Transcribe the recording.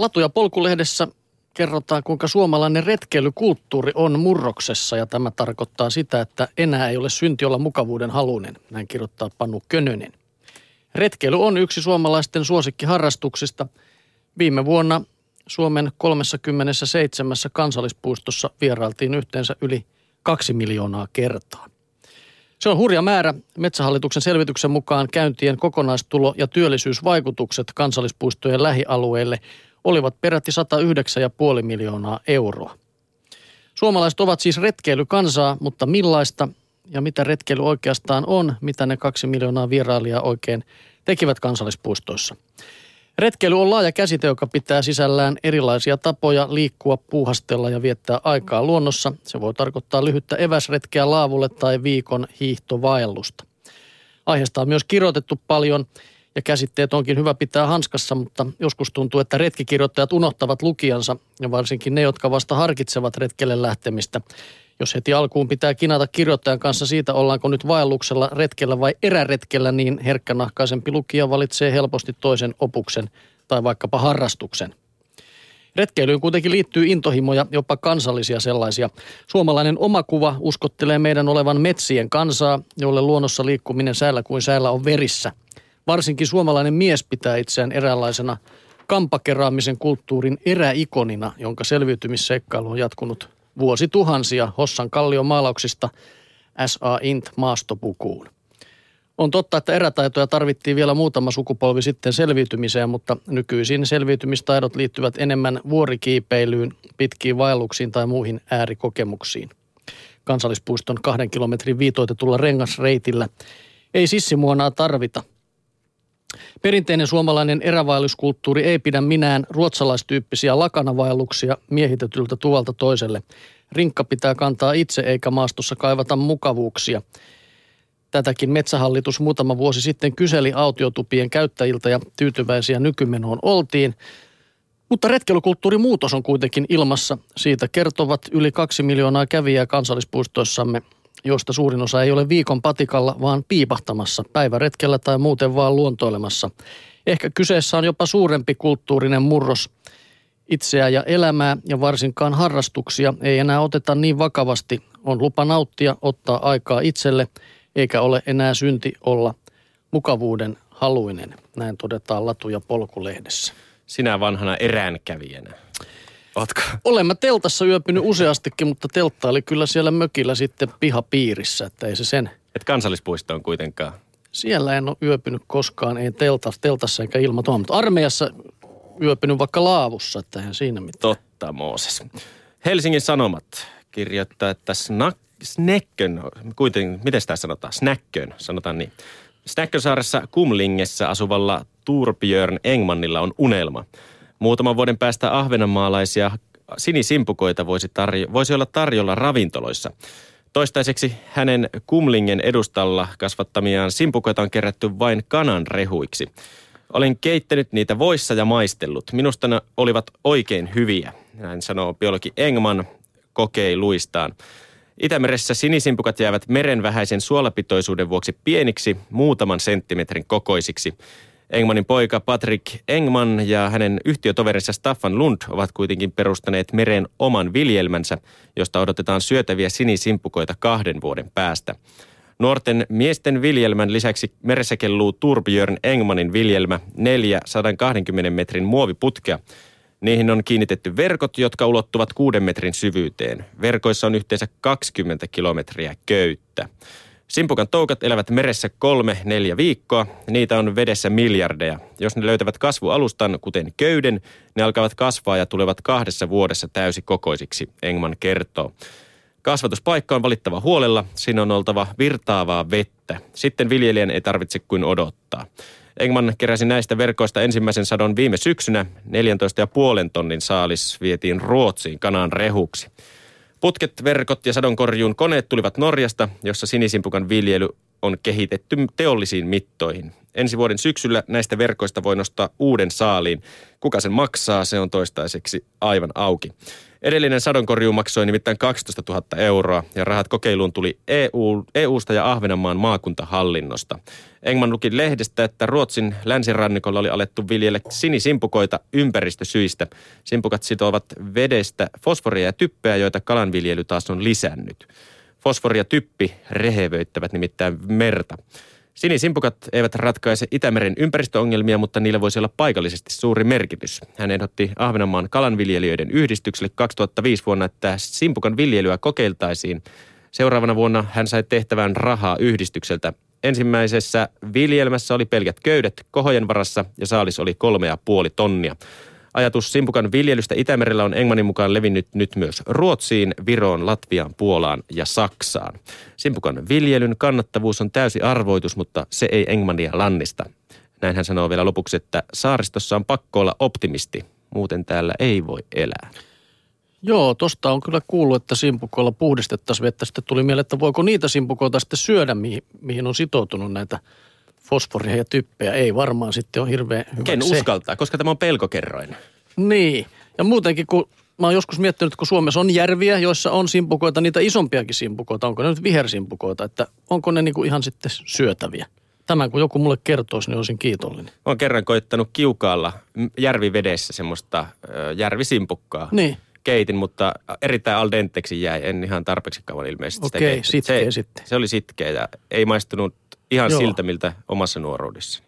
Latu- ja polkulehdessä kerrotaan, kuinka suomalainen retkeilykulttuuri on murroksessa ja tämä tarkoittaa sitä, että enää ei ole synti olla mukavuuden halunen, näin kirjoittaa Panu Könönen. Retkeily on yksi suomalaisten suosikkiharrastuksista. Viime vuonna Suomen 37 kansallispuistossa vierailtiin yhteensä yli kaksi miljoonaa kertaa. Se on hurja määrä. Metsähallituksen selvityksen mukaan käyntien kokonaistulo ja työllisyysvaikutukset kansallispuistojen lähialueille olivat peräti 109,5 miljoonaa euroa. Suomalaiset ovat siis retkeilykansaa, mutta millaista ja mitä retkeily oikeastaan on, mitä ne kaksi miljoonaa vierailijaa oikein tekivät kansallispuistoissa. Retkeily on laaja käsite, joka pitää sisällään erilaisia tapoja liikkua, puuhastella ja viettää aikaa luonnossa. Se voi tarkoittaa lyhyttä eväsretkeä laavulle tai viikon hiihtovaellusta. Aiheesta on myös kirjoitettu paljon ja käsitteet onkin hyvä pitää hanskassa, mutta joskus tuntuu, että retkikirjoittajat unohtavat lukijansa ja varsinkin ne, jotka vasta harkitsevat retkelle lähtemistä. Jos heti alkuun pitää kinata kirjoittajan kanssa siitä, ollaanko nyt vaelluksella, retkellä vai eräretkellä, niin herkkänahkaisempi lukija valitsee helposti toisen opuksen tai vaikkapa harrastuksen. Retkeilyyn kuitenkin liittyy intohimoja, jopa kansallisia sellaisia. Suomalainen omakuva uskottelee meidän olevan metsien kansaa, jolle luonnossa liikkuminen säällä kuin säällä on verissä. Varsinkin suomalainen mies pitää itseään eräänlaisena kampakeraamisen kulttuurin eräikonina, jonka selviytymisseikkailu on jatkunut vuosituhansia Hossan kallion maalauksista S.A. Int maastopukuun. On totta, että erätaitoja tarvittiin vielä muutama sukupolvi sitten selviytymiseen, mutta nykyisin selviytymistaidot liittyvät enemmän vuorikiipeilyyn, pitkiin vaelluksiin tai muihin äärikokemuksiin. Kansallispuiston kahden kilometrin viitoitetulla rengasreitillä ei sissimuonaa tarvita. Perinteinen suomalainen erävaelluskulttuuri ei pidä minään ruotsalaistyyppisiä lakanavaelluksia miehitetyltä tuolta toiselle. Rinkka pitää kantaa itse eikä maastossa kaivata mukavuuksia. Tätäkin Metsähallitus muutama vuosi sitten kyseli autiotupien käyttäjiltä ja tyytyväisiä nykymenoon oltiin. Mutta retkeilykulttuurin muutos on kuitenkin ilmassa. Siitä kertovat yli kaksi miljoonaa kävijää kansallispuistoissamme, joista suurin osa ei ole viikon patikalla, vaan piipahtamassa päiväretkellä tai muuten vaan luontoilemassa. Ehkä kyseessä on jopa suurempi kulttuurinen murros. Itseä ja elämää ja varsinkaan harrastuksia ei enää oteta niin vakavasti. On lupa nauttia, ottaa aikaa itselle, eikä ole enää synti olla mukavuuden haluinen. Näin todetaan Latu- ja Polkulehdessä. Sinä vanhana eräänkävijänä. Ootko? Olen mä teltassa yöpynyt useastikin, mutta teltta oli kyllä siellä mökillä sitten pihapiirissä, että ei se sen. Et kansallispuistoon kuitenkaan. Siellä en ole yöpynyt koskaan, ei teltassa, teltassa eikä ilmatoa, mutta armeijassa yöpynyt vaikka laavussa, että eihän siinä mitään. Totta, Mooses. Helsingin Sanomat kirjoittaa, että snack, Snäckön, kuitenkin, miten sitä sanotaan? Snäckön, sanotaan niin. Snäckönsaaressa Kumlingessa asuvalla Turbjörn Engmannilla on unelma. Muutaman vuoden päästä ahvenanmaalaisia sinisimpukoita voisi, tarjo- voisi olla tarjolla ravintoloissa. Toistaiseksi hänen Kumlingen edustalla kasvattamiaan simpukoita on kerätty vain kanan rehuiksi. Olen keittänyt niitä voissa ja maistellut. Minusta ne olivat oikein hyviä, näin sanoo biologi Engman kokeiluistaan. Itämeressä sinisimpukat jäävät meren vähäisen suolapitoisuuden vuoksi pieniksi, muutaman senttimetrin kokoisiksi. Engmanin poika Patrick Engman ja hänen yhtiötoverinsa Staffan Lund ovat kuitenkin perustaneet mereen oman viljelmänsä, josta odotetaan syötäviä sinisimpukoita kahden vuoden päästä. Nuorten miesten viljelmän lisäksi meressä kelluu Turbjörn Engmanin viljelmä 420 metrin muoviputkea. Niihin on kiinnitetty verkot, jotka ulottuvat kuuden metrin syvyyteen. Verkoissa on yhteensä 20 kilometriä köyttä. Simpukan toukat elävät meressä kolme, neljä viikkoa. Niitä on vedessä miljardeja. Jos ne löytävät kasvualustan, kuten köyden, ne alkavat kasvaa ja tulevat kahdessa vuodessa täysi kokoisiksi, Engman kertoo. Kasvatuspaikka on valittava huolella, siinä on oltava virtaavaa vettä. Sitten viljelijän ei tarvitse kuin odottaa. Engman keräsi näistä verkoista ensimmäisen sadon viime syksynä. 14,5 tonnin saalis vietiin Ruotsiin kanaan rehuksi. Putket, verkot ja sadonkorjuun koneet tulivat Norjasta, jossa sinisimpukan viljely on kehitetty teollisiin mittoihin. Ensi vuoden syksyllä näistä verkoista voi nostaa uuden saaliin. Kuka sen maksaa, se on toistaiseksi aivan auki. Edellinen sadonkorjuu maksoi nimittäin 12 000 euroa ja rahat kokeiluun tuli EU, EUsta ja Ahvenanmaan maakuntahallinnosta. Engman luki lehdestä, että Ruotsin länsirannikolla oli alettu viljellä sinisimpukoita ympäristösyistä. Simpukat sitovat vedestä fosforia ja typpeä, joita kalanviljely taas on lisännyt. Fosfori ja typpi rehevöittävät nimittäin merta. Sinisimpukat eivät ratkaise Itämeren ympäristöongelmia, mutta niillä voisi olla paikallisesti suuri merkitys. Hän ehdotti Ahvenanmaan kalanviljelijöiden yhdistykselle 2005 vuonna, että simpukan viljelyä kokeiltaisiin. Seuraavana vuonna hän sai tehtävän rahaa yhdistykseltä. Ensimmäisessä viljelmässä oli pelkät köydet kohojen varassa ja saalis oli kolme ja puoli tonnia. Ajatus simpukan viljelystä Itämerellä on Engmanin mukaan levinnyt nyt myös Ruotsiin, Viroon, Latviaan, Puolaan ja Saksaan. Simpukan viljelyn kannattavuus on täysi arvoitus, mutta se ei Engmania lannista. Näin hän sanoo vielä lopuksi, että saaristossa on pakko olla optimisti, muuten täällä ei voi elää. Joo, tosta on kyllä kuullut, että simpukoilla puhdistettaisiin vettä. Sitten tuli mieleen, että voiko niitä simpukoita sitten syödä, mihin, mihin on sitoutunut näitä fosforia ja typpeä. Ei varmaan sitten ole hirveän hyvä Ken se. uskaltaa, koska tämä on pelkokerroin. Niin. Ja muutenkin, kun mä oon joskus miettinyt, kun Suomessa on järviä, joissa on simpukoita, niitä isompiakin simpukoita. Onko ne nyt vihersimpukoita, että onko ne niinku ihan sitten syötäviä? Tämän kun joku mulle kertoisi, niin olisin kiitollinen. Olen kerran koittanut kiukaalla järvivedessä semmoista järvisimpukkaa. Niin. Keitin, mutta erittäin al denteksi jäi. En ihan tarpeeksi kauan ilmeisesti sitä Okei, sitkeä se, sitten. Se oli sitkeä ja ei maistunut ihan Joo. siltä, miltä omassa nuoruudessa.